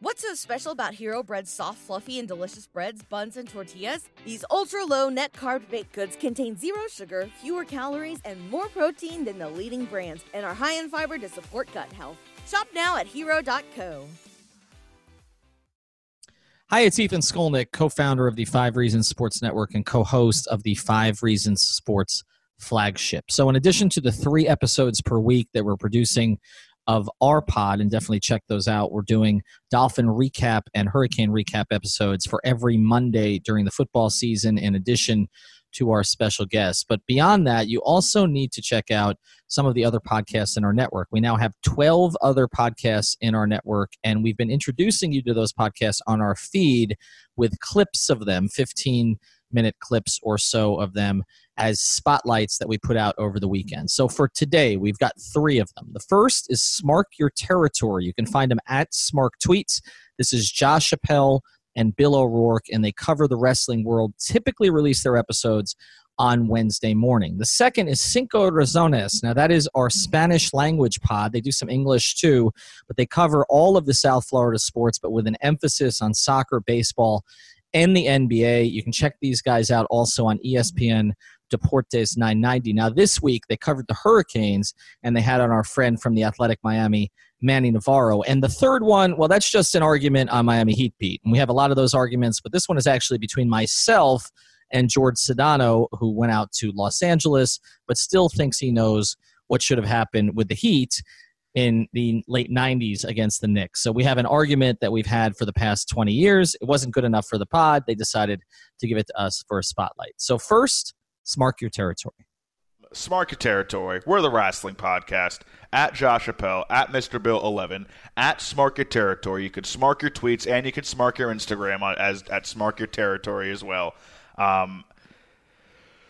What's so special about Hero Bread's soft, fluffy, and delicious breads, buns, and tortillas? These ultra low net carb baked goods contain zero sugar, fewer calories, and more protein than the leading brands, and are high in fiber to support gut health. Shop now at hero.co. Hi, it's Ethan Skolnick, co founder of the Five Reasons Sports Network and co host of the Five Reasons Sports flagship. So, in addition to the three episodes per week that we're producing of our pod, and definitely check those out. We're doing Dolphin recap and Hurricane recap episodes for every Monday during the football season, in addition to our special guests. But beyond that, you also need to check out some of the other podcasts in our network. We now have 12 other podcasts in our network, and we've been introducing you to those podcasts on our feed with clips of them, 15 minute clips or so of them as spotlights that we put out over the weekend. So for today, we've got three of them. The first is Smark Your Territory. You can find them at Smark Tweets. This is Josh Appel and Bill O'Rourke, and they cover the wrestling world, typically release their episodes on Wednesday morning. The second is Cinco Razones. Now, that is our Spanish language pod. They do some English too, but they cover all of the South Florida sports, but with an emphasis on soccer, baseball, and the NBA. You can check these guys out also on ESPN Deportes 990. Now, this week they covered the Hurricanes and they had on our friend from the Athletic Miami, Manny Navarro. And the third one, well, that's just an argument on Miami Heat beat. And we have a lot of those arguments, but this one is actually between myself and George Sedano, who went out to Los Angeles, but still thinks he knows what should have happened with the Heat in the late 90s against the Knicks. So we have an argument that we've had for the past 20 years. It wasn't good enough for the pod. They decided to give it to us for a spotlight. So, first, Smark Your Territory. Smark Your Territory. We're the wrestling podcast. At Josh Appel, at Mr. Bill 11, at Smark Your Territory. You can smark your tweets and you can smark your Instagram as at Smark Your Territory as well. Um,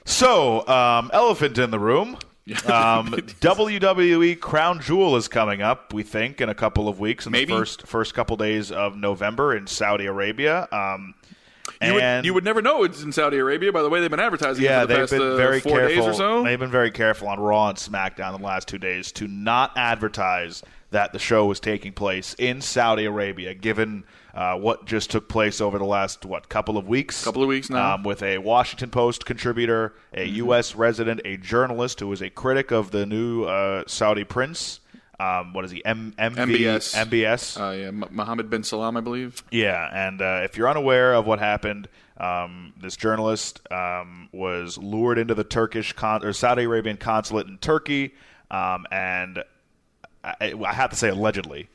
so, um, elephant in the room. um, WWE Crown Jewel is coming up. We think in a couple of weeks, in Maybe. the first first couple days of November in Saudi Arabia. Um, You would, and you would never know it's in Saudi Arabia by the way they've been advertising yeah, it for the they've past been uh, very four careful. days or so. They've been very careful on Raw and SmackDown the last two days to not advertise that the show was taking place in Saudi Arabia, given uh, what just took place over the last what couple of weeks. Couple of weeks now. um, with a Washington Post contributor, a Mm-hmm. U.S. resident, a journalist who was a critic of the new uh, Saudi prince. Um, what is he? M- MV- MBS. MBS. Uh, yeah, Mohammed bin Salman, I believe. Yeah, and uh, if you're unaware of what happened, um, this journalist um, was lured into the Turkish con- or Saudi Arabian consulate in Turkey, um, and I, I have to say allegedly,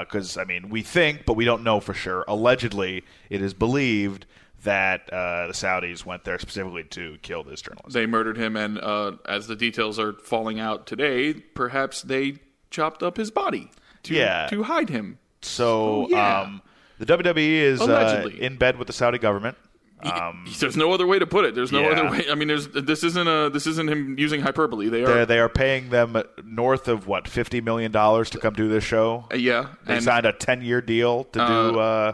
because I mean we think, but we don't know for sure. Allegedly, it is believed that uh, the Saudis went there specifically to kill this journalist. They murdered him, and uh, as the details are falling out today, perhaps they chopped up his body to Yeah. to hide him. so Oh, yeah. um, the WWE is uh, in bed with the Saudi government. Um, There's no other way to put it. There's no Yeah. other way. I mean, there's this isn't a this isn't him using hyperbole. They They're, they are paying them north of what fifty million dollars to come do this show. uh, yeah, They and, signed a ten-year deal to do. Uh,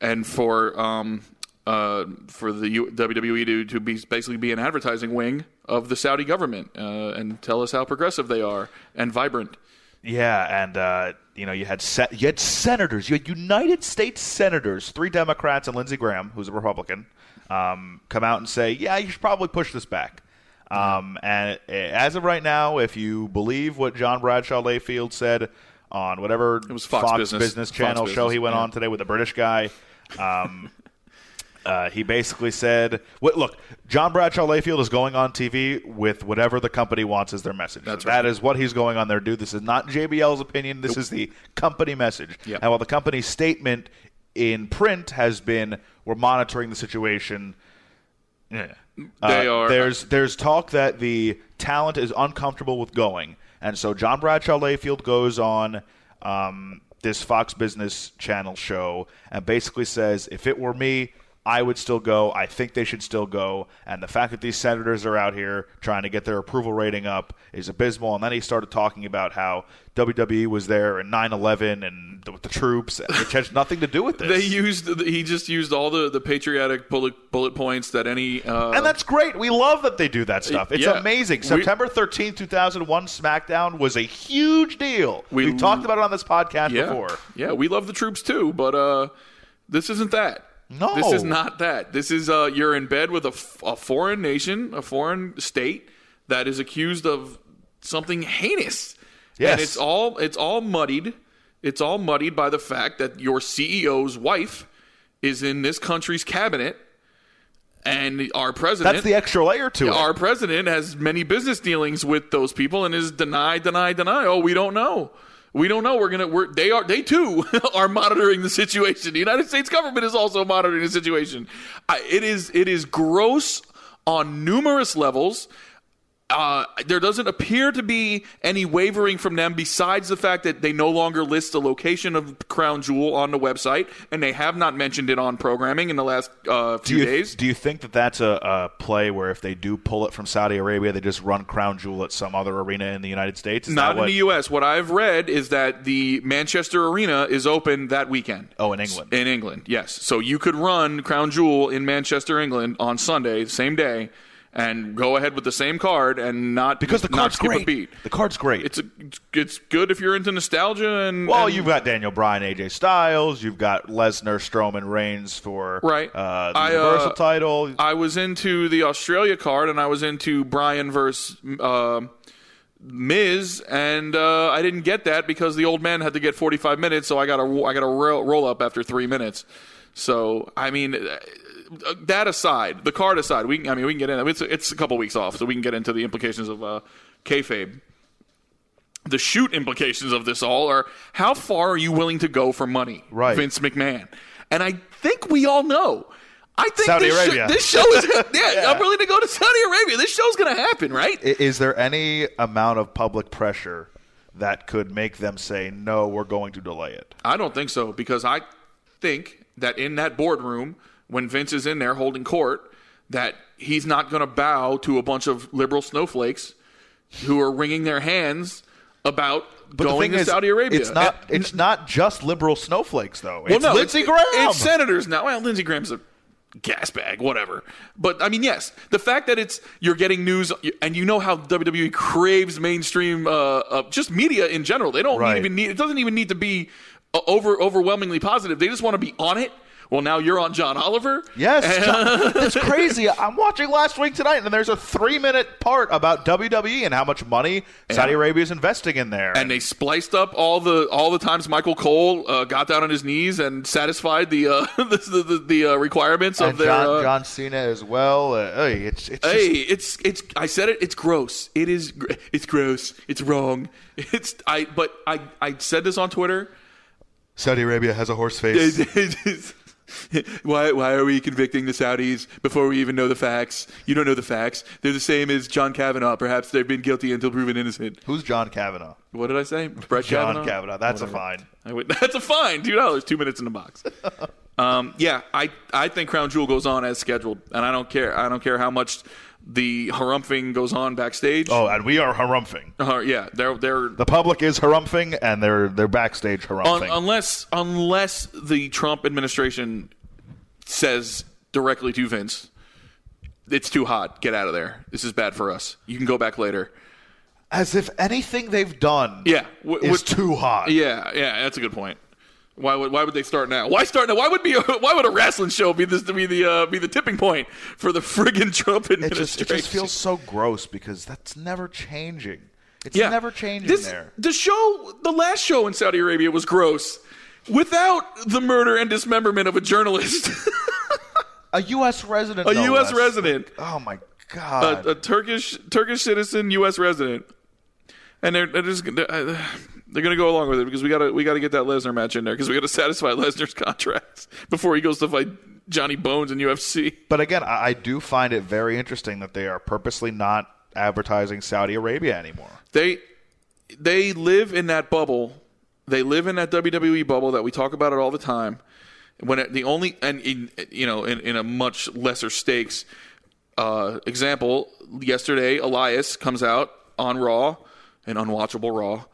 and for um uh for the U- WWE to to be basically be an advertising wing of the Saudi government uh, and tell us how progressive they are and vibrant. Yeah, and uh, you know you had se- you had senators, you had United States senators, three Democrats and Lindsey Graham, who's a Republican, um, come out and say, "Yeah, you should probably push this back." Um, and uh, as of right now, if you believe what John Bradshaw Layfield said on whatever it was Fox Business. Channel Fox show he went yeah. on today with a British guy, um, Uh, he basically said, "Look, John Bradshaw Layfield is going on TV with whatever the company wants as their message. That's right. is what he's going on there, dude. This is not JBL's opinion. This is the company message. Yep. And while the company's statement in print has been, we're monitoring the situation." Yeah. They Uh, are- There's there's talk that the talent is uncomfortable with going, and so John Bradshaw Layfield goes on um, this Fox Business Channel show and basically says, "If it were me, I would still go. I think they should still go. And the fact that these senators are out here trying to get their approval rating up is abysmal. And then he started talking about how WWE was there in 9/11 and with the troops, which has nothing to do with this. They used he just used all the, the patriotic bullet bullet points that any uh, and that's great. We love that they do that stuff. It's Yeah. amazing. September 13th, 2001 SmackDown was a huge deal. We- We, have talked about it on this podcast yeah before. yeah we love the troops too, but uh, this isn't that. No. this is not that. This is uh, you're in bed with a, f- a foreign nation, a foreign state that is accused of something heinous. Yes. and it's all it's all muddied. It's all muddied by the fact that your CEO's wife is in this country's cabinet, and our president. That's the extra layer to it. Our president has many business dealings with those people and is deny, deny, deny. Oh, we don't know. We don't know. We're gonna. We're, they are. They too are monitoring the situation. The United States government is also monitoring the situation. I, it is. It is gross on numerous levels. Uh, there doesn't appear to be any wavering from them besides the fact that they no longer list the location of Crown Jewel on the website, and they have not mentioned it on programming in the last uh, do few you, days. do you think that that's a, a play where if they do pull it from Saudi Arabia, they just run Crown Jewel at some other arena in the United States? Is Not that in the U.S. What I've read is that the Manchester Arena is open that weekend. Oh, in England. In England, yes. So you could run Crown Jewel in Manchester, England on Sunday, the same day, and go ahead with the same card and not because the card's great. a beat. The card's great. It's a, it's- good if you're into nostalgia and well, and- you've got Daniel Bryan, AJ Styles. You've got Lesnar, Strowman, Reigns for Right. uh, the I, uh, Universal title. I was into the Australia card, and I was into Bryan versus uh, Miz, and uh, I didn't get that because the old man had to get 45 minutes, so I got a I got a roll, roll up after three minutes. So I mean, uh, that aside, the card aside, we can, I mean we can get in. It's it's a couple weeks off, so we can get into the implications of uh, kayfabe. The shoot implications of this all are how far are you willing to go for money, Right. Vince McMahon? And I think we all know. I think Saudi this, Arabia. Show, this show is yeah, I'm willing to go to Saudi Arabia. This show's going to happen, right? Is there any amount of public pressure that could make them say, no, we're going to delay it? I don't think so because I think that in that boardroom, when Vince is in there holding court, that he's not going to bow to a bunch of liberal snowflakes who are wringing their hands about But the going thing to is, Saudi Arabia. It's not. And- It's not just liberal snowflakes, though. well, It's no, Lindsey Graham. It's senators now. Well, Lindsey Graham's a gas bag, whatever. But I mean, yes, the fact that it's you're getting news, and you know how WWE craves mainstream, uh, uh, just media in general. They don't Right. even need. It doesn't even need to be uh, over overwhelmingly positive. They just want to be on it. Well, now you're on John Oliver. Yes, John, it's crazy. I'm watching Last Week tonight, and there's a three minute part about WWE and how much money Saudi Arabia is investing in there. and they spliced up all the all the times Michael Cole uh, got down on his knees and satisfied the uh, the the, the uh, requirements of And their. John, uh, John Cena as well. Uh, hey, it's it's Hey, just, it's it's. I said it. It's gross. It is. It's gross. It's wrong. It's. I. But I. I said this on Twitter. Saudi Arabia has a horse face. why? Why are we convicting the Saudis before we even know the facts? You don't know the facts. They're the same as John Kavanaugh. Perhaps they've been guilty until proven innocent. Who's John Kavanaugh? What did I say? Brett John Kavanaugh. Kavanaugh. That's a fine. I would, that's a fine. Two dollars, two minutes in the box. um, yeah, I I think Crown Jewel goes on as scheduled, and I don't care. I don't care how much the harumphing goes on backstage. Oh, and we are harumphing. Uh, yeah, they're they're The public is harumphing, and they're they're backstage un, harumphing. unless unless the Trump administration says directly to Vince, it's too hot. Get out of there. This is bad for us. You can go back later. As if anything they've done Yeah, w- is too hot. Yeah, yeah, that's a good point. Why would why would they start now? Why start now? Why would be a, why would a wrestling show be this to be the uh, be the tipping point for the friggin' Trump It administration? just it just feels so gross because that's never changing. It's yeah. never changing this, there. The show, the last show in Saudi Arabia was gross, without the murder and dismemberment of a journalist, A U.S. resident. a no U.S. less. resident. Oh my god. a, a Turkish Turkish citizen, U.S. resident, and they're, they're just they're, uh, they're going to go along with it because we got to we got to get that Lesnar match in there because we got to satisfy Lesnar's contracts before he goes to fight Johnny Bones in UFC. but again, I, I do find it very interesting that they are purposely not advertising Saudi Arabia anymore. They they live in that bubble. They live in that WWE bubble that we talk about it all the time. when it, the only and in, you know in, in a much lesser stakes uh, example, yesterday Elias comes out on Raw, an unwatchable Raw,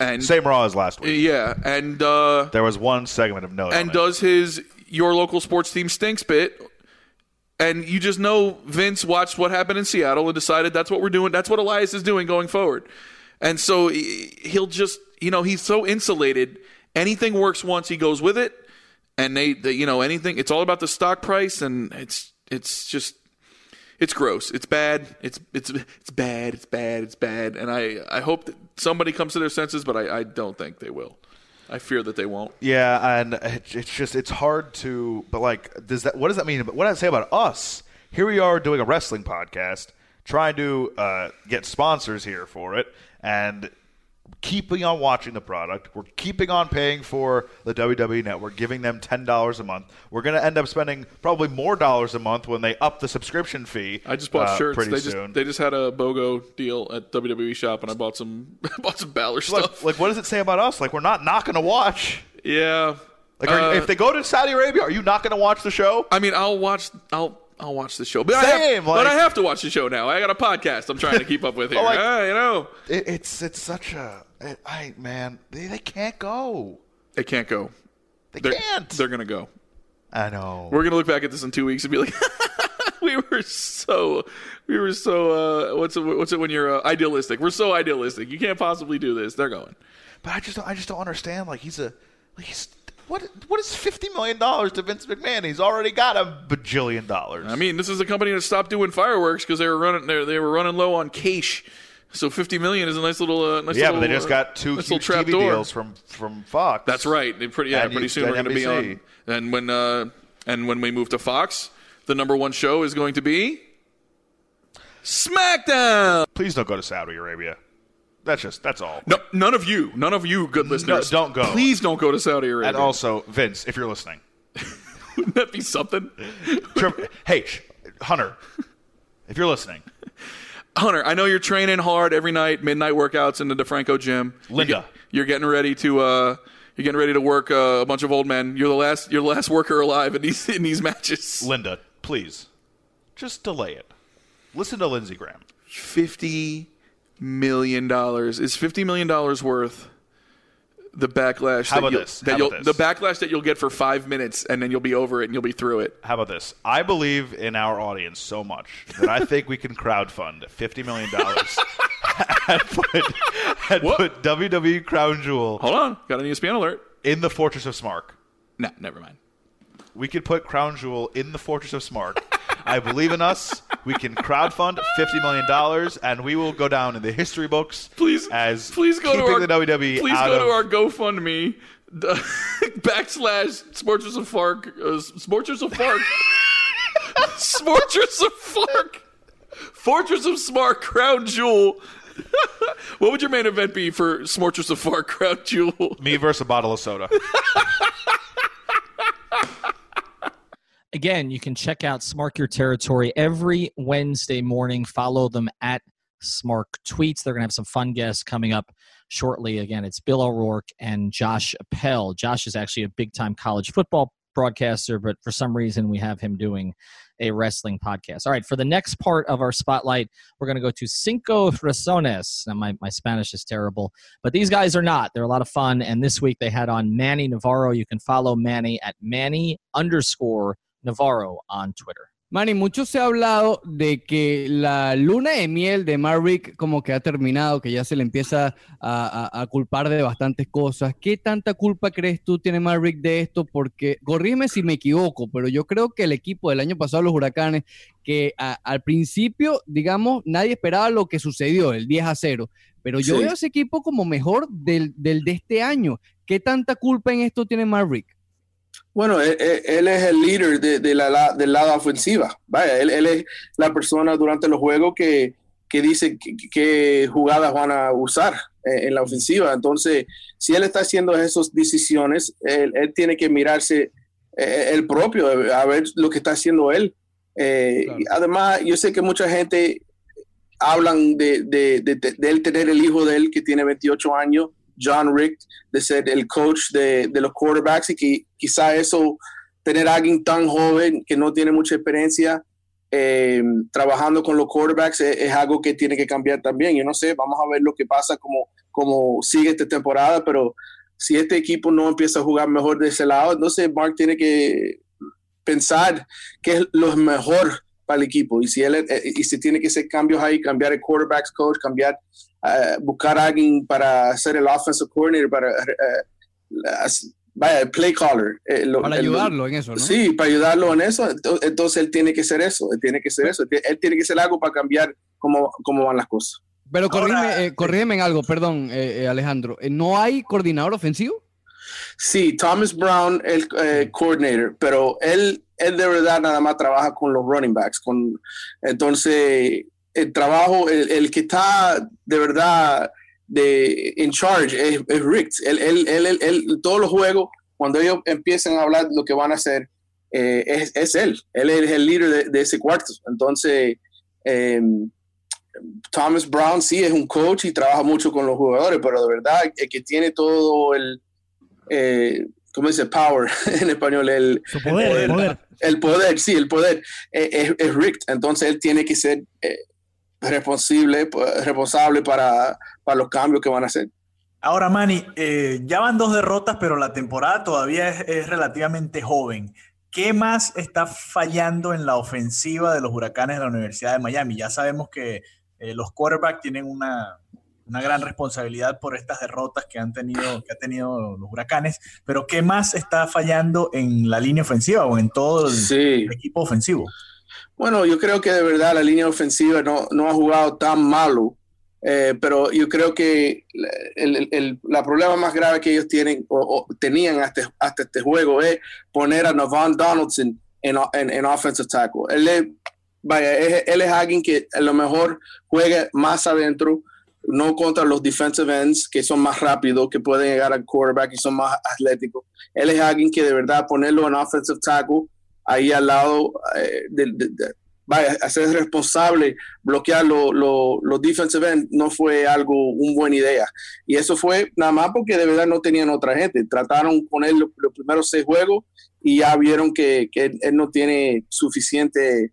and Same Raw as last week. yeah, and uh, There was one segment of note. and does his your local sports team stinks bit. And you just know Vince watched what happened in Seattle and decided that's what we're doing. That's what Elias is doing going forward. And so he- he'll just, you know, he's so insulated. Anything works once, he goes with it. And they, they you know, anything. It's all about the stock price, and it's it's just it's gross. It's bad. It's it's it's bad. It's bad. It's bad. And I I hope that somebody comes to their senses, but I, I don't think they will. I fear that they won't. Yeah, and it's just it's hard to. But like, does that? What does that mean? What does that say about us? Here we are doing a wrestling podcast, trying to uh, get sponsors here for it, and keeping on watching the product. We're keeping on paying for the WWE Network, giving them ten dollars a month. We're going to end up spending probably more dollars a month when they up the subscription fee. I just bought uh, shirts. pretty They soon. just they just had a BOGO deal at WWE shop, and I bought some bought some Balor stuff. like, like, what does it say about us? Like, we're not not going to watch. yeah, Like, are, Uh, if they go to Saudi Arabia, are you not going to watch the show? I mean, I'll watch. I'll I'll watch the show, but I have, Same, but I have to watch the show now. I got a podcast I'm trying to keep up with here. Like- Ah, you know, It, it's it's such a I man they, they can't go. they can't go. They They're, can't. They're gonna go. I know. We're gonna look back at this in two weeks and be like, we were so, we were so. Uh, what's it? What's it when you're uh, idealistic? We're so idealistic. You can't possibly do this. They're going. but I just don't, I just don't understand. Like he's a like he's what what is fifty million dollars to Vince McMahon? He's already got a bajillion dollars. I mean, this is a company that stopped doing fireworks because they were running they they were running low on cash. So fifty million is a nice little uh, nice yeah, little, but they just uh, got two nice huge TV door. deals from from Fox. That's right. They pretty yeah, And pretty you- soon we're going to be on. And when uh, and when we move to Fox, the number one show is going to be SmackDown. Please don't go to Saudi Arabia. That's just that's all. No, none of you, none of you, good listeners, don't go. Please don't go to Saudi Arabia. And also, Vince, if you're listening, Wouldn't that be something? Hey, Hunter, if you're listening, Hunter, I know you're training hard every night, midnight workouts in the DeFranco gym. Linda. you're, get- you're getting ready to uh, you're getting ready to work uh, a bunch of old men. You're the last you're the last worker alive in these in these matches. Linda, please, just delay it. Listen to Lindsey Graham. Fifty million dollars is fifty million dollars worth. The backlash How that about you'll, this? that How you'll about the backlash that you'll get for five minutes and then you'll be over it and you'll be through it. How about this? I believe in our audience so much that I think we can crowdfund fifty million dollars and put and What? put WWE Crown Jewel Hold on, got an ESPN alert. in the Fortress of Smark. No, never mind. We could put Crown Jewel in the Fortress of Smark. I believe in us. We can crowdfund fifty million dollars, and we will go down in the history books. Please, as please go to our the WWE Please go of to our GoFundMe backslash Sportress of Fark uh, Sportress of Fark Sportress of Fark Fortress of Smart Crown Jewel. what would your main event be for Sportress of Fark Crown Jewel? me versus a bottle of soda. Again, you can check out Smark Your Territory every Wednesday morning. Follow them at Smark Tweets. They're going to have some fun guests coming up shortly. Again, it's Bill O'Rourke and Josh Appel. Josh is actually a big time college football broadcaster, but for some reason we have him doing a wrestling podcast. All right, for the next part of our spotlight, we're going to go to Cinco Razones. Now, my, my Spanish is terrible, but these guys are not. They're a lot of fun. And this week they had on Manny Navarro. You can follow Manny at Manny underscore Navarro on Twitter. Manny, mucho se ha hablado de que la luna de miel de Marrick como que ha terminado, que ya se le empieza a, a- a culpar de bastantes cosas. ¿Qué tanta culpa crees tú tiene Marrick de esto? Porque, corrígeme si me equivoco, pero yo creo que el equipo del año pasado, los Huracanes, que a- al principio, digamos, nadie esperaba lo que sucedió, el 10 a 0, pero yo Sí. veo ese equipo como mejor del, del de este año. ¿Qué tanta culpa en esto tiene Marrick? Bueno, él, él- él es el líder de, de la, la- del lado ofensiva. Vaya, él, él es la persona durante los juegos que, que dice qué jugadas van a usar eh, en la ofensiva. Entonces, si él está haciendo esas decisiones, él, él tiene que mirarse el propio, a ver lo que está haciendo él. Eh, Claro. Además, yo sé que mucha gente hablan de, de, de- de- de él tener el hijo de él que tiene 28 años, John Rick, de ser el coach de, de los quarterbacks y que quizá eso tener alguien tan joven que no tiene mucha experiencia eh, trabajando con los quarterbacks es, algo que tiene que cambiar también. Yo no sé, vamos a ver lo que pasa, como, como sigue esta temporada, pero si este equipo no empieza a jugar mejor de ese lado, entonces Mark tiene que pensar qué es lo mejor para el equipo. Y si, él, eh, y si tiene que hacer cambios ahí, cambiar el quarterbacks coach, cambiar, eh, buscar a alguien para ser el offensive coordinator, para vaya, el play caller. Eh, para ayudarlo en eso, ¿no? Sí, para ayudarlo en eso. Entonces él tiene que ser eso, él tiene que ser eso. Él tiene que ser algo para cambiar cómo, cómo van las cosas. Pero corrígeme, eh, en algo, perdón, eh, Alejandro. ¿No hay coordinador ofensivo? Sí, Thomas Brown, el coordinator, pero él, él de verdad nada más trabaja con los running backs. Con, entonces, el trabajo, el, el que está de verdad de in charge es, Rick. Él, él, él, todos los juegos, cuando ellos empiezan a hablar lo que van a hacer, eh, es, es, él. Él es el líder de, ese cuarto. Entonces, em, Thomas Brown sí es un coach y trabaja mucho con los jugadores, pero de verdad el que tiene todo el, eh, ¿cómo dice? Power en español. El, poder, el, poder. sí, el poder eh, es, es, Rick. Entonces él tiene que ser responsable, pues, responsable para, para los cambios que van a hacer. Ahora, Manny, eh, ya van dos derrotas, pero la temporada todavía es, relativamente joven. ¿Qué más está fallando en la ofensiva de los huracanes de la Universidad de Miami? Ya sabemos que eh, los quarterbacks tienen una, una, gran responsabilidad por estas derrotas que han tenido, que ha tenido los huracanes, pero ¿qué más está fallando en la línea ofensiva o en todo el equipo ofensivo? Bueno, yo creo que de verdad la línea ofensiva no, no ha jugado tan malo, eh, pero yo creo que el, el, la problema más grave que ellos tienen o, tenían hasta, hasta, este juego es poner a Navon Donaldson en, en, en offensive tackle. Él es, vaya, él es alguien que a lo mejor juega más adentro, no contra los defensive ends que son más rápidos, que pueden llegar al quarterback y son más atléticos. Él es alguien que de verdad ponerlo en offensive tackle ahí al lado eh, de, vaya, hacer responsable, bloquear los defensive end, no fue algo, una buena idea. Y eso fue nada más porque de verdad no tenían otra gente. Trataron con él los, primeros seis juegos y ya vieron que, que él no tiene suficiente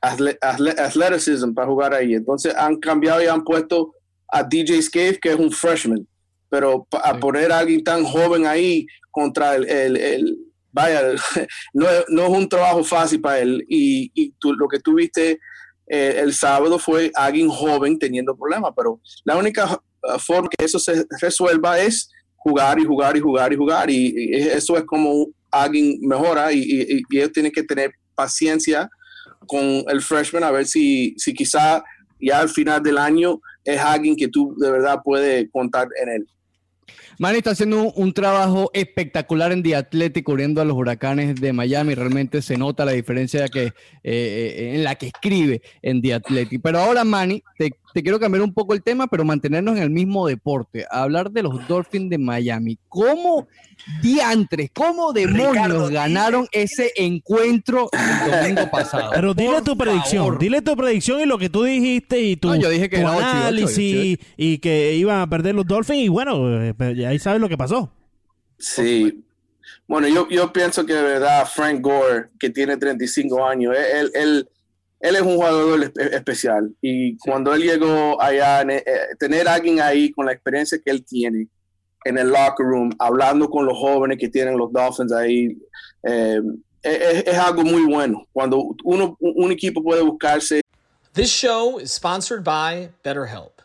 athleticism para jugar ahí. Entonces han cambiado y han puesto a DJ Scave, que es un freshman. Pero a poner a alguien tan joven ahí contra el, el vaya, no, no, es un trabajo fácil para él. Y, y tú, lo que tuviste eh, el sábado fue alguien joven teniendo problemas, pero la única uh, forma que eso se resuelva es jugar y jugar y jugar y jugar. Y, eso es como alguien mejora y, y, ellos tienen que tener paciencia con el freshman a ver si, si quizá ya al final del año es alguien que tú de verdad puedes contar en él. Manny está haciendo un, trabajo espectacular en Athletic cubriendo a los huracanes de Miami. Realmente se nota la diferencia que, eh, eh, en la que escribe en Athletic. Pero ahora, Manny, te, te, quiero cambiar un poco el tema, pero mantenernos en el mismo deporte. Hablar de los Dolphins de Miami. ¿Cómo diantres, cómo demonios ganaron ese encuentro el domingo pasado. Pero dile tu predicción, dile tu predicción y lo que tú dijiste y tu, yo dije que análisis y que iban a perder los Dolphins y bueno, eh, ahí sabes lo que pasó. Sí. Bueno, yo, yo pienso que de verdad Frank Gore, que tiene 35 años, él, él, él es un jugador especial y cuando él llegó allá, eh, tener a alguien ahí con la experiencia que él tiene, en el locker room, hablando con los jóvenes que tienen los Dolphins ahí. Eh, es, es algo muy bueno. Cuando uno, un equipo puede buscarse. This show is sponsored by BetterHelp.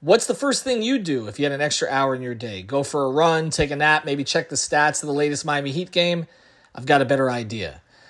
What's the first thing you do if you had an extra hour in your day? Go for a run, take a nap, maybe check the stats of the latest Miami Heat game? I've got a better idea.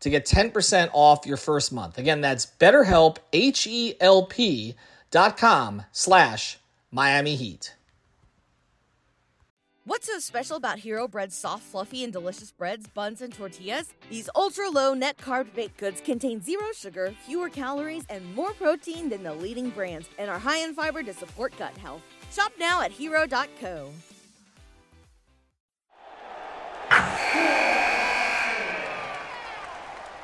to get 10% off your first month. Again, that's betterhelp, H-E-L-P dot com slash Miami Heat. What's so special about Hero Bread's soft, fluffy, and delicious breads, buns, and tortillas? These ultra low net carb baked goods contain zero sugar, fewer calories, and more protein than the leading brands, and are high in fiber to support gut health. Shop now at hero.co.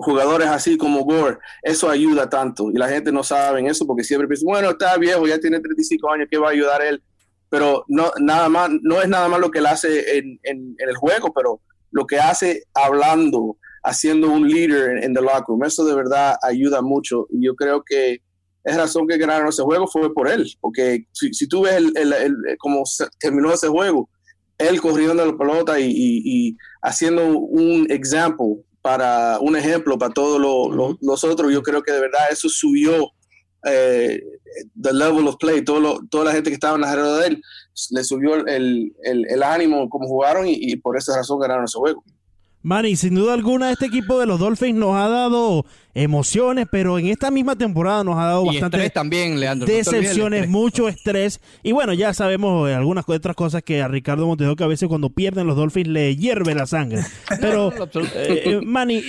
jugadores así como Gore, eso ayuda tanto y la gente no sabe eso porque siempre piensa, bueno, está viejo, ya tiene 35 años, ¿qué va a ayudar él? Pero no, nada más, no es nada más lo que él hace en, en, en el juego, pero lo que hace hablando, haciendo un líder en, en the locker room, eso de verdad ayuda mucho y yo creo que es razón que ganaron ese juego fue por él, porque si, si tú ves el, el, el, cómo terminó ese juego, él corriendo la pelota y, y, y haciendo un ejemplo para un ejemplo para todos lo, lo, los otros. Yo creo que de verdad eso subió eh, the level of play. Todo lo, toda la gente que estaba en alrededor de él le subió el, el, el ánimo como jugaron y, y, por esa razón ganaron ese juego. Manny, sin duda alguna este equipo de los Dolphins nos ha dado emociones, pero en esta misma temporada nos ha dado bastante también, Leandro. decepciones, mucho estrés. Y bueno, ya sabemos algunas otras cosas que a Ricardo Montejo que a veces cuando pierden los Dolphins le hierve la sangre. Pero, eh, eh, Manny,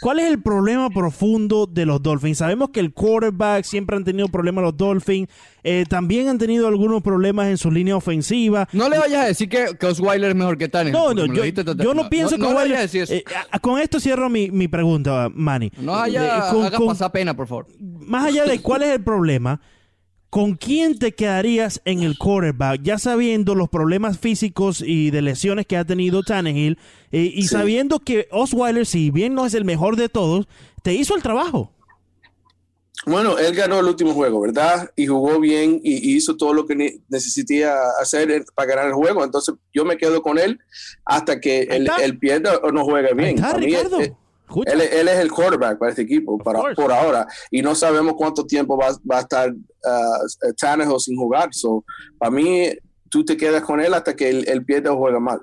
¿cuál es el problema profundo de los Dolphins? Sabemos que el quarterback siempre han tenido problemas los Dolphins. eh, también han tenido algunos problemas en su línea ofensiva. No le vayas a decir que, que Osweiler es mejor que Tannehill. No, no, yo, dijiste total- yo no pienso que no, a decir eso. eh, con esto cierro mi, mi pregunta, Manny. no haya, Eh, con- haga con- pasar pena, por favor. más allá de cuál es el problema, ¿con quién te quedarías en el quarterback? Ya sabiendo los problemas físicos y de lesiones que ha tenido Tannehill eh, y Sí. sabiendo que Osweiler, si bien no es el mejor de todos, te hizo el trabajo. Bueno, él ganó el último juego, ¿verdad? Y jugó bien y, y hizo todo lo que ne- necesitía hacer eh, para ganar el juego. Entonces yo me quedo con él hasta que él, pierda o no juegue bien. está, Para mí, Ricardo. eh, Escucha. Él, él es el quarterback para este equipo para, por ahora y no sabemos cuánto tiempo va, va a estar uh, Tannehill sin jugar. So, para mí, tú te quedas con él hasta que él, él pierda o juega mal.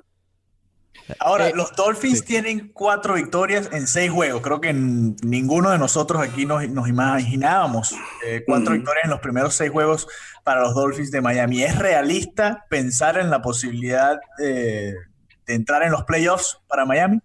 Ahora, Eh, los Dolphins tienen cuatro victorias en seis juegos. Creo que ninguno de nosotros aquí nos, nos imaginábamos eh, cuatro victorias en los primeros seis juegos para los Dolphins de Miami. ¿Es realista pensar en la posibilidad eh, de entrar en los playoffs para Miami?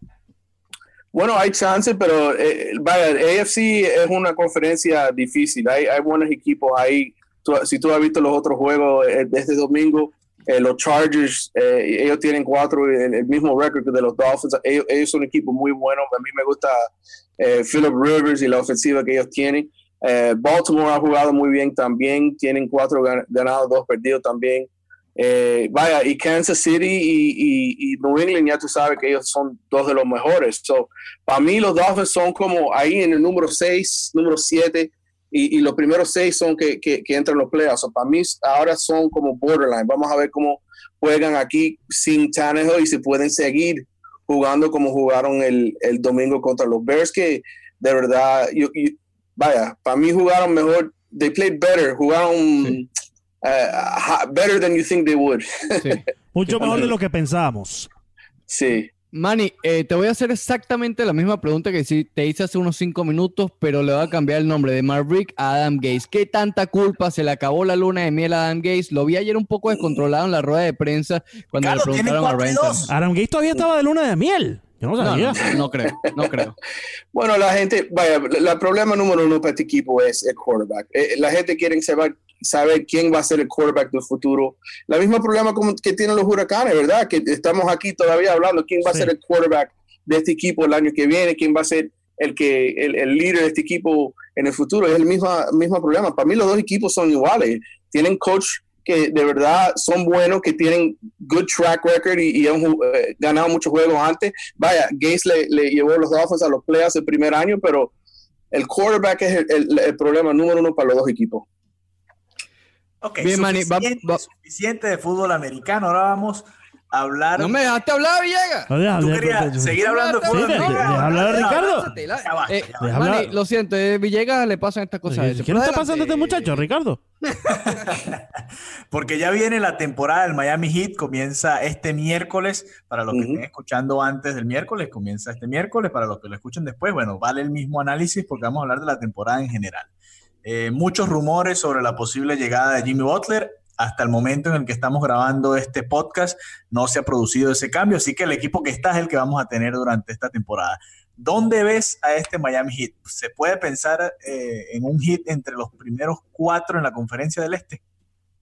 Bueno, hay chance, pero eh, vaya, AFC es una conferencia difícil. Hay, hay buenos equipos ahí. Tú- si tú has visto los otros juegos eh, de domingo, eh, los Chargers, eh, ellos tienen cuatro, el, el mismo récord de los Dolphins. Ellos, ellos son un equipo muy bueno. A mí me gusta eh, Philip Rivers y la ofensiva que ellos tienen. Eh, Baltimore ha jugado muy bien también. Tienen cuatro gan- ganados, dos perdidos también. Eh, vaya, y Kansas City y, New England, ya tú sabes que ellos son dos de los mejores. So, para mí, los Dolphins son como ahí en el número 6, número 7, y, y los primeros seis son que, que, entran en los playoffs. So, para mí, ahora son como borderline. Vamos a ver cómo juegan aquí sin Tannehill y si pueden seguir jugando como jugaron el, el domingo contra los Bears, que de verdad, vaya, para mí jugaron mejor. They played better, jugaron. Uh, better than you think they would. Sí. Mucho ¿Qué mejor de lo que pensábamos. sí. Manny, eh, te voy a hacer exactamente la misma pregunta que te hice hace unos cinco minutos, pero le voy a cambiar el nombre de Maverick a Adam Gates. ¿Qué tanta culpa se le acabó la luna de miel a Adam Gates? Lo vi ayer un poco descontrolado en la rueda de prensa cuando le preguntaron a Renton. Adam Gates todavía estaba de luna de miel. Yo no sabía. No, creo, no creo. bueno, la gente, vaya, el problema número uno para este equipo es el quarterback. Eh, la gente quiere saber saber quién va a ser el quarterback del futuro. La misma problema como que tienen los huracanes, ¿verdad? Que estamos aquí todavía hablando quién va a ser el quarterback de este equipo el año que viene, quién va a ser el que el, el líder de este equipo en el futuro. Es el mismo, mismo problema. Para mí los dos equipos son iguales. Tienen coach que de verdad son buenos, que tienen good track record y, han eh, ganado muchos juegos antes. Vaya, Gates le, le llevó los Dolphins a los playoffs el primer año, pero el quarterback es el, el problema número uno para los dos equipos. Ok, suficiente, de fútbol americano. Ahora vamos a hablar. No me dejaste hablar, Villegas. ¿Tú querías seguir hablando de fútbol americano? Deja hablar a Ricardo. Eh, lo siento, eh, Villegas le pasan estas cosas. ¿Qué le está pasando a este muchacho, Ricardo? Porque ya viene la temporada del Miami Heat, comienza este miércoles. Para los que estén escuchando antes del miércoles, comienza este miércoles. Para los que lo escuchen después, bueno, vale el mismo análisis porque vamos a hablar de la temporada en general. Eh, muchos rumores sobre la posible llegada de Jimmy Butler. Hasta el momento en el que estamos grabando este podcast no se ha producido ese cambio, así que el equipo que está es el que vamos a tener durante esta temporada. ¿Dónde ves a este Miami Heat? ¿Se puede pensar eh, en un Heat entre los primeros cuatro en la conferencia del Este?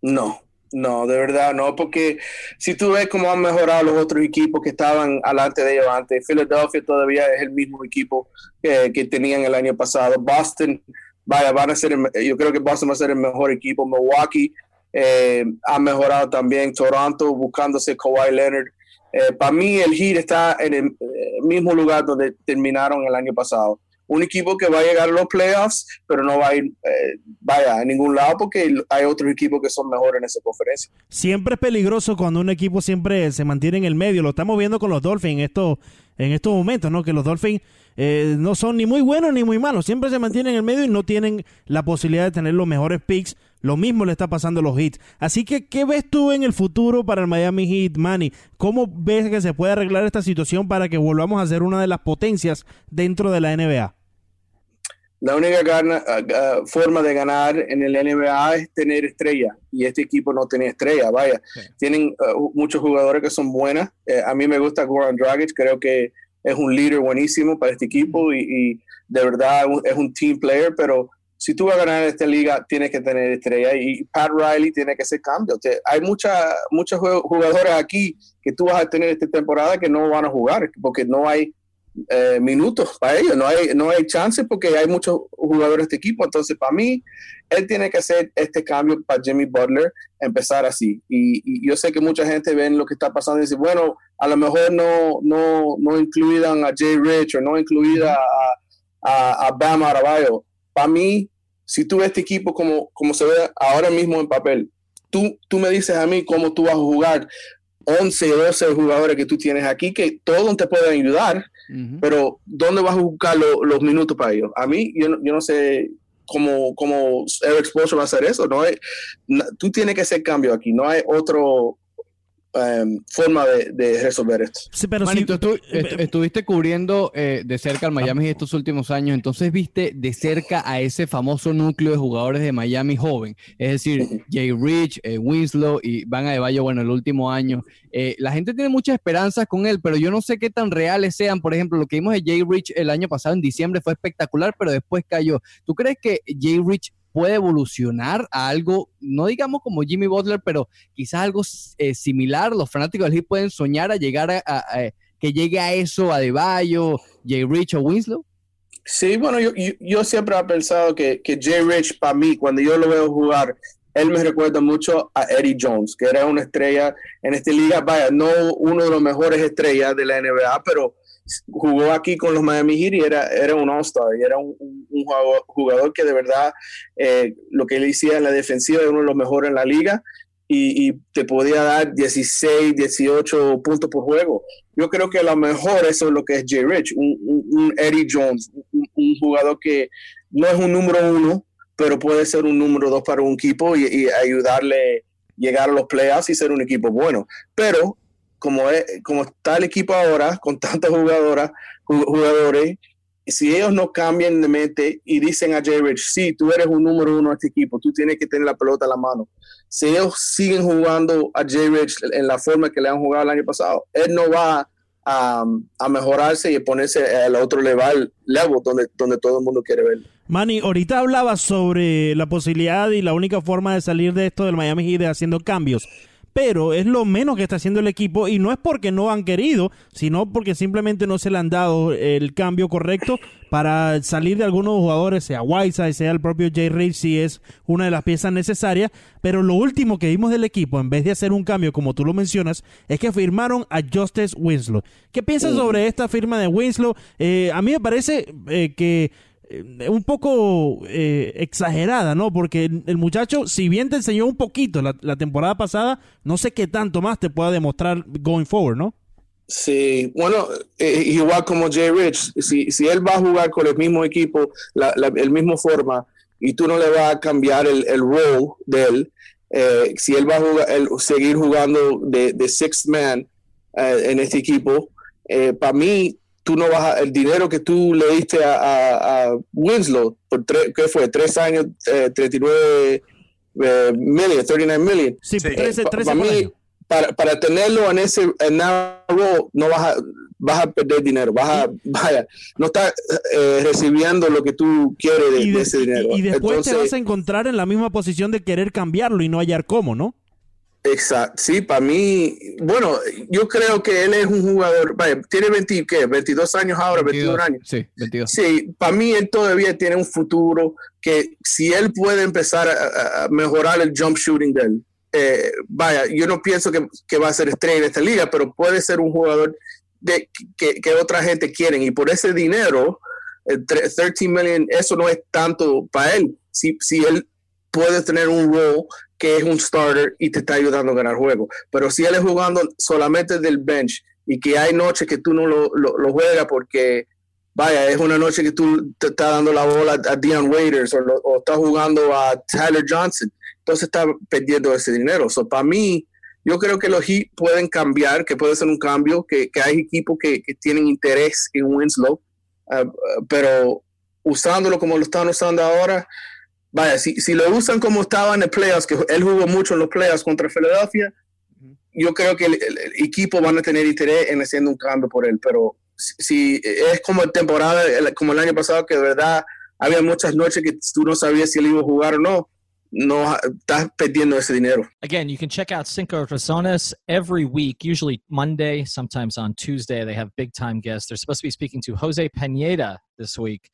No, no, de verdad no, porque si tú ves cómo han mejorado los otros equipos que estaban alante de ellos antes, Philadelphia todavía es el mismo equipo que tenían el año pasado, Boston vaya, van a ser, yo creo que Boston va a ser el mejor equipo. Milwaukee eh, ha mejorado también. Toronto buscándose Kawhi Leonard. Eh, para mí el Heat está en el eh, mismo lugar donde terminaron el año pasado. Un equipo que va a llegar a los playoffs, pero no va a ir, vaya, a ningún lado porque hay otros equipos que son mejores en esa conferencia. Siempre es peligroso cuando un equipo siempre se mantiene en el medio. Lo estamos viendo con los Dolphins estos, en estos momentos, ¿no? Que los Dolphins eh, no son ni muy buenos ni muy malos. Siempre se mantienen en el medio y no tienen la posibilidad de tener los mejores picks. Lo mismo le está pasando a los Heat. Así que, ¿qué ves tú en el futuro para el Miami Heat, Manny? ¿Cómo ves que se puede arreglar esta situación para que volvamos a ser una de las potencias dentro de la NBA? La única forma de ganar en el NBA es tener estrella y este equipo no tiene estrella, vaya. Tienen uh, muchos jugadores que son buenas. Eh, a mí me gusta Goran Dragic, creo que es un líder buenísimo para este equipo y, de verdad es un team player, pero si tú vas a ganar esta liga, tienes que tener estrella y Pat Riley tiene que hacer cambios. hay mucha, muchos jugadores aquí que tú vas a tener esta temporada que no van a jugar porque no hay eh, minutos para ellos, no hay, no hay chance porque hay muchos jugadores de este equipo. Entonces, para mí, él tiene que hacer este cambio para Jimmy Butler, empezar así. Y, yo sé que mucha gente ve lo que está pasando y dice, bueno, a lo mejor no, no, no incluidan a Jay Rich o no incluida a, a, a Bam Arabayo. Para mí, si tú ves este equipo como, como se ve ahora mismo en papel, tú, tú me dices a mí cómo tú vas a jugar 11, 12 jugadores que tú tienes aquí, que todos te pueden ayudar, pero ¿dónde vas a buscar los minutos para ellos? A mí, yo, yo no sé cómo, cómo Eric Spoelstra va a hacer eso. No hay, tú tienes que hacer cambio aquí, no hay otro, Em, forma de, resolver esto. Sí, pero tú, estuviste cubriendo eh, de cerca al Miami estos últimos años, entonces viste de cerca a ese famoso núcleo de jugadores de Miami joven, es decir, Jay Rich, eh, Winslow y Van Adebayo, bueno, el último año. Eh, la gente tiene muchas esperanzas con él, pero yo no sé qué tan reales sean. Por ejemplo, lo que vimos de Jay Rich el año pasado en diciembre fue espectacular, pero después cayó. ¿Tú crees que Jay Rich puede evolucionar a algo, no digamos como Jimmy Butler, pero quizás algo eh, similar. Los fanáticos del Heat pueden soñar a llegar a, que llegue a eso a DeBayo, Jay Rich o Winslow. Sí, bueno, yo, yo, siempre he pensado que, que Jay Rich, para mí, cuando yo lo veo jugar, él me recuerda mucho a Eddie Jones, que era una estrella en esta liga, vaya, no uno de los mejores estrellas de la NBA, pero jugó aquí con los Miami Heat y era, era un All-Star y era un, jugador, que de verdad eh, lo que le hacía en la defensiva era uno de los mejores en la liga y, te podía dar 16, 18 puntos por juego. Yo creo que a lo mejor eso es lo que es Jay Rich, un, Eddie Jones, un, jugador que no es un número uno, pero puede ser un número dos para un equipo y, y ayudarle llegar a los playoffs y ser un equipo bueno. Pero como, es, como está el equipo ahora, con tantas jugadoras, jugadores, si ellos no cambian de mente y dicen a Jay Rich, sí, tú eres un número uno de este equipo, tú tienes que tener la pelota a la mano. Si ellos siguen jugando a Jay Rich en la forma que le han jugado el año pasado, él no va a, a mejorarse y ponerse al otro level, level donde, donde todo el mundo quiere ver. Manny, ahorita hablaba sobre la posibilidad y la única forma de salir de esto del Miami Heat haciendo cambios pero es lo menos que está haciendo el equipo y no es porque no han querido, sino porque simplemente no se le han dado el cambio correcto para salir de algunos jugadores, sea y sea el propio Jay Reid, si es una de las piezas necesarias, pero lo último que vimos del equipo, en vez de hacer un cambio como tú lo mencionas, es que firmaron a Justice Winslow. ¿Qué piensas sobre esta firma de Winslow? Eh, a mí me parece eh, que un poco eh, exagerada, ¿no? Porque el muchacho, si bien te enseñó un poquito la, temporada pasada, no sé qué tanto más te pueda demostrar going forward, ¿no? Sí, bueno, eh, igual como Jay Rich, si, si, él va a jugar con el mismo equipo, la, el mismo forma, y tú no le vas a cambiar el, el role de él, si él va a jugar, seguir jugando de, de sixth man en este equipo, para mí tú no vas a, el dinero que tú le diste a, Winslow por tres, ¿qué fue? Tres años, 39 eh, eh, million, 39 million. Sí, 13, 13 para, mí, para, para, tenerlo en ese en role, no vas a, vas a perder dinero, vas a, vaya, no estás eh, recibiendo lo que tú quieres de, ese dinero. Y, después te vas a encontrar en la misma posición de querer cambiarlo y no hallar cómo, ¿no? Exacto, sí, para mí, bueno, yo creo que él es un jugador, vaya, tiene 20, ¿qué? 22 años ahora, 22, años. Sí, 22. Sí, para mí él todavía tiene un futuro que si él puede empezar a, mejorar el jump shooting de él, eh, vaya, yo no pienso que, que, va a ser estrella en esta liga, pero puede ser un jugador de, que, que otra gente quiere y por ese dinero, el 13 million, eso no es tanto para él. Si, si él puede tener un rol que es un starter y te está ayudando a ganar juego. Pero si él es jugando solamente del bench y que hay noches que tú no lo, juegas porque, vaya, es una noche que tú te estás dando la bola a Dion Waiters o, o estás jugando a Tyler Johnson, entonces estás perdiendo ese dinero. So, para mí, yo creo que los Heat pueden cambiar, que puede ser un cambio, que, hay equipos que, que, tienen interés en Winslow, uh, pero usándolo como lo están usando ahora, vaya, si, si lo usan como estaba en el playoffs, que él jugó mucho en los playoffs contra Filadelfia, yo creo que el, equipo van a tener interés en haciendo un cambio por él, pero si, es como temporada, como el año pasado, que de verdad había muchas noches que tú no sabías si él iba a jugar o no, no estás perdiendo ese dinero. Again, you can check out Cinco Razones every week, usually Monday, sometimes on Tuesday. They have big time guests. They're supposed to be speaking to Jose Pineda this week.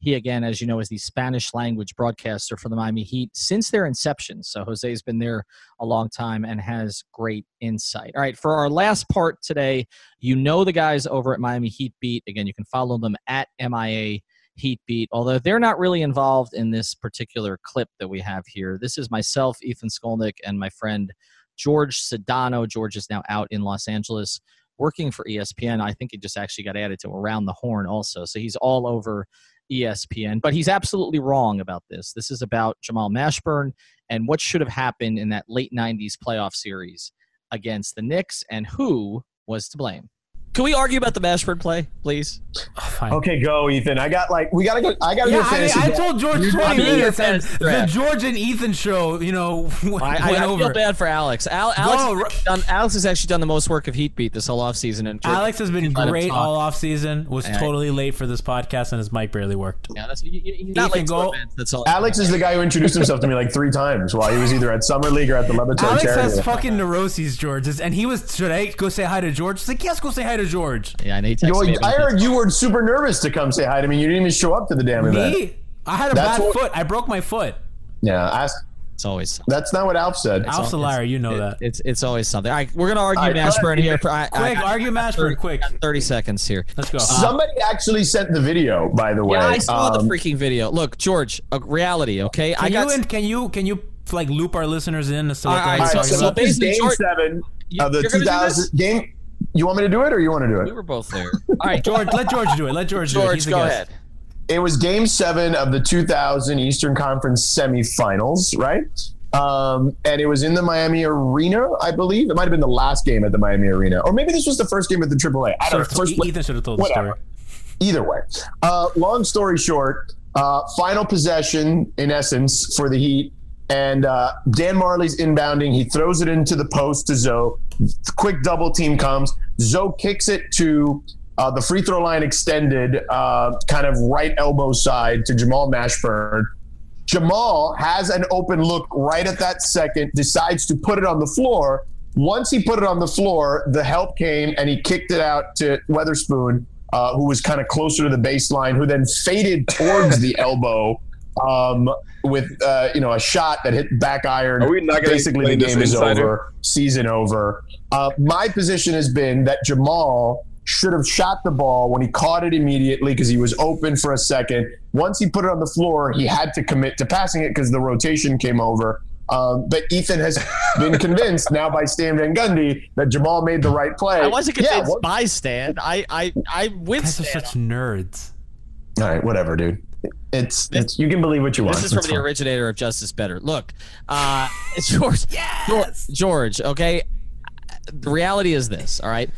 He, again, as you know, is the Spanish language broadcaster for the Miami Heat since their inception. So Jose's been there a long time and has great insight. All right, for our last part today, you know the guys over at Miami Heat Beat. Again, you can follow them at MIA Heat Beat, although they're not really involved in this particular clip that we have here. This is myself, Ethan Skolnick, and my friend George Sedano. George is now out in Los Angeles working for ESPN. I think he just actually got added to Around the Horn also. So he's all over ESPN. But he's absolutely wrong about this. This is about Jamal Mashburn and what should have happened in that late 90s playoff series against the Knicks and who was to blame. Can we argue about the Mashburn play, please? Oh, okay, go, Ethan. I got like we gotta go. I gotta yeah, go. I, mean, I told George twenty minutes, and the George and Ethan show, you know, went I, I, over. feel bad for Alex. Al, Alex, done, Alex has actually done the most work of Heat Beat this whole off offseason. And George Alex has been great all offseason. Was yeah, totally late for this podcast, and his mic barely worked. Yeah, that's you, he's not Ethan, go. Events, that's all. Alex is the guy who introduced himself to me like three times while he was either at Summer League or at the Levittown Alex charity. has fucking neuroses, George, and he was. Should I go say hi to George? He's like, yes, go say hi to George. Yeah, I need to. I heard you were super nervous to come say hi to me. You didn't even show up to the damn event. Me? I had a That's bad what, foot. I broke my foot. Yeah, ask. It's always something. That's not what Alf said. It's Alf's a liar. You know it, that. It's it's always something. All right, we're gonna argue right, Mashburn here. For, I, quick, I, argue Mashburn. Quick. Thirty seconds here. Let's go. Uh, Somebody actually sent the video. By the way, yeah, I saw um, the freaking video. Look, George, a reality. Okay, can I got. You, can you can you like loop our listeners in as to what all right, so, so basically, game George, seven of the 2000 game. You want me to do it, or you want to do it? We were both there. All right, George. let George do it. Let George, George do it. George, go ahead. It was Game Seven of the 2000 Eastern Conference semifinals, right? Um, and it was in the Miami Arena, I believe. It might have been the last game at the Miami Arena, or maybe this was the first game at the AAA. I don't know. First, Ethan should have told the story. Either way, uh, long story short, uh, final possession in essence for the Heat, and uh, Dan Majerle's inbounding. He throws it into the post to Zo. Quick double team comes. Zo kicks it to uh, the free throw line extended, uh, kind of right elbow side to Jamal Mashburn. Jamal has an open look right at that second, decides to put it on the floor. Once he put it on the floor, the help came and he kicked it out to Weatherspoon, uh, who was kind of closer to the baseline, who then faded towards the elbow um, with uh, you know a shot that hit back iron. Are we not Basically, the game is insider? over, season over. Uh, my position has been that Jamal should have shot the ball when he caught it immediately because he was open for a second. Once he put it on the floor, he had to commit to passing it because the rotation came over. Um, but Ethan has been convinced now by Stan Van Gundy that Jamal made the right play. I wasn't Yeah, convinced what- by Stan. I I I with Guys are Stan. such nerds. All right, whatever, dude. It's, it's you can believe what you want. This is from It's the fine. originator of Justice Better. Look, uh, it's George. George, George. Okay, the reality is this. All right,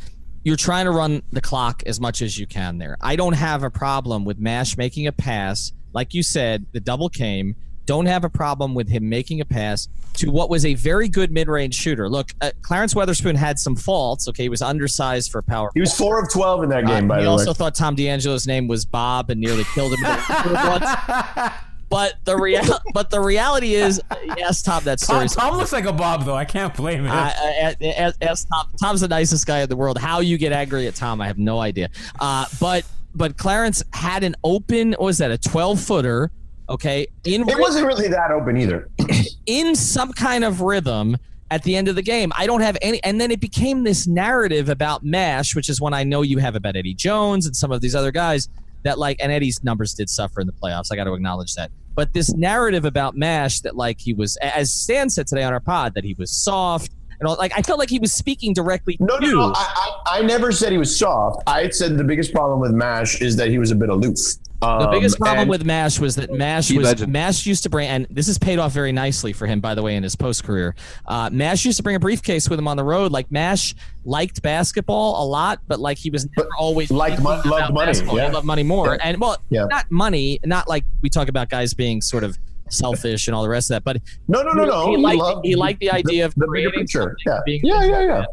you're trying to run the clock as much as you can there. I don't have a problem with Mash making a pass, like you said. The double came. Don't have a problem with him making a pass to what was a very good mid-range shooter. Look, uh, Clarence Weatherspoon had some faults. Okay, he was undersized for power. He was four of twelve in that game. Uh, by he the also thought Tom D'Angelo's name was Bob and nearly killed him. But the real, but the reality is, yes, Tom, that Tom, story. Tom looks like a Bob, though. I can't blame him. I, I, as, as Tom, Tom's the nicest guy in the world. How you get angry at Tom, I have no idea. Uh, but but Clarence had an open. What was that? A twelve footer. Okay, in it wasn't really that open either. in some kind of rhythm at the end of the game. I don't have any, and then it became this narrative about Mash, which is one I know you have about Eddie Jones and some of these other guys that like, and Eddie's numbers did suffer in the playoffs. I got to acknowledge that. But this narrative about Mash that like he was, as Stan said today on our pod, that he was soft and all, like I felt like he was speaking directly No, to no, no. I, I, I never said he was soft. I said the biggest problem with Mash is that he was a bit aloof. The Um, biggest problem with Mash was that Mash was legend. Mash used to bring, and this has paid off very nicely for him, by the way, in his post career. Uh, Mash used to bring a briefcase with him on the road. Like Mash liked basketball a lot, but like he was never always liked mon- loved money, basketball. He yeah. loved money more, Yeah. and well, Yeah. not money, not like we talk about guys being sort of selfish and all the rest of that, but No, no, no, no. He He liked, loved he liked the idea of the bigger creating picture. Yeah. being Yeah, yeah, yeah.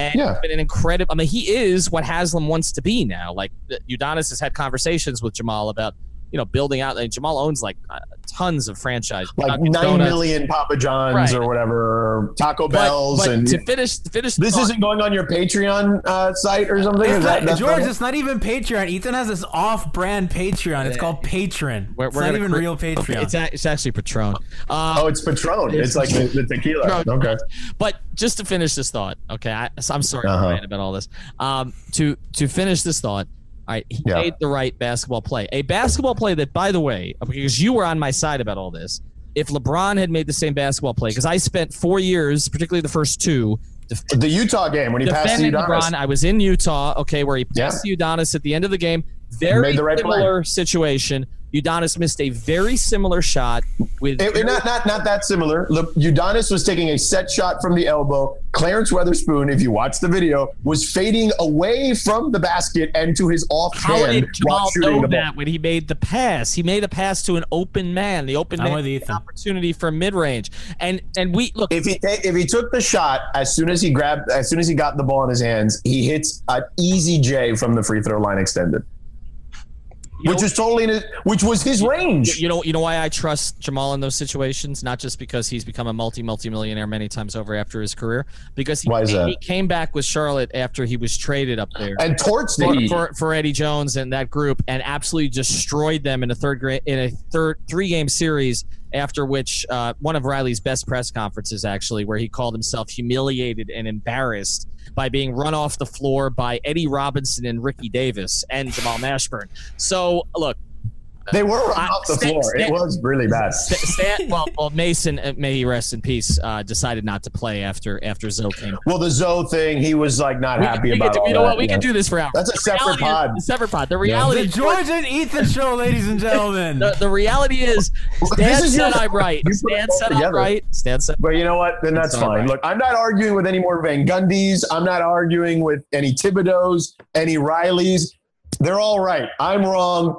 And Yeah. been an incredible. I mean, he is what Haslem wants to be now. Like Udonis has had conversations with Jamal about you know building out. Like, Jamal owns like uh, tons of franchises, like Dunkin' nine Donuts. million Papa John's Right. or whatever, or Taco But, Bells, but and to finish, to finish, this thought- isn't going on your Patreon uh, site or something. It's Is not- that, George, it's not even Patreon. Ethan has this off-brand Patreon. It's called Patron. We're, it's we're not even cre- real Patreon. It's, a, it's actually Patron. Uh, oh, it's Patron. It's like the, the tequila. Patron. Okay. But just to finish this thought, okay, I, I'm sorry Uh-huh. About all this. Um, to to finish this thought, all right, he Yeah. made the right basketball play. A basketball play that, by the way, because you were on my side about all this. If LeBron had made the same basketball play, because I spent four years, particularly the first two, def- The Utah game when he passed Udonis. LeBron. I was in Utah, okay, where he Yeah. passed to Udonis at the end of the game. Very the right play. similar situation. Udonis missed a very similar shot with It- it- not not not that similar. Look, Udonis was taking a set shot from the elbow. Clarence Weatherspoon, if you watch the video, was fading away from the basket and to his off How hand did while shooting know the ball. that when he made the pass? He made a pass to an open man. The open I'm man with had an Ethan. opportunity for mid range. And and we look. If he if he took the shot as soon as he grabbed as soon as he got the ball in his hands, he hits an easy J from the free throw line extended, You which know- was totally in his, which was his range. You know, you know why I trust Jamal in those situations? Not just because he's become a multi multi millionaire many times over after his career, because he, Why is that? he came back with Charlotte after he was traded up there. and torched for, for, for Eddie Jones and that group, and absolutely destroyed them in a third gra- in a third three game series. After which, uh, one of Riley's best press conferences, actually, where he called himself humiliated and embarrassed by being run off the floor by Eddie Robinson and Ricky Davis and Jamal Mashburn. So, look, They were off the Stan- floor. Stan- it was really bad. Stan, well, well, Mason, uh, may he rest in peace, uh, decided not to play after after Zo came. Well, the Zo thing, he was like not We, happy we about. could do, all you know that, what? We yeah. can do this for hours. That's a The separate reality is- pod. separate pod. The reality. The George and Ethan show, ladies and gentlemen. The, the reality is, Stan is said your- I'm right. you put it Stan all said I'm right. Stan said. But you know what? Then that's fine. right. Look, I'm not arguing with any more Van Gundys. I'm not arguing with any Thibodeau, any Rileys. They're all right. I'm wrong.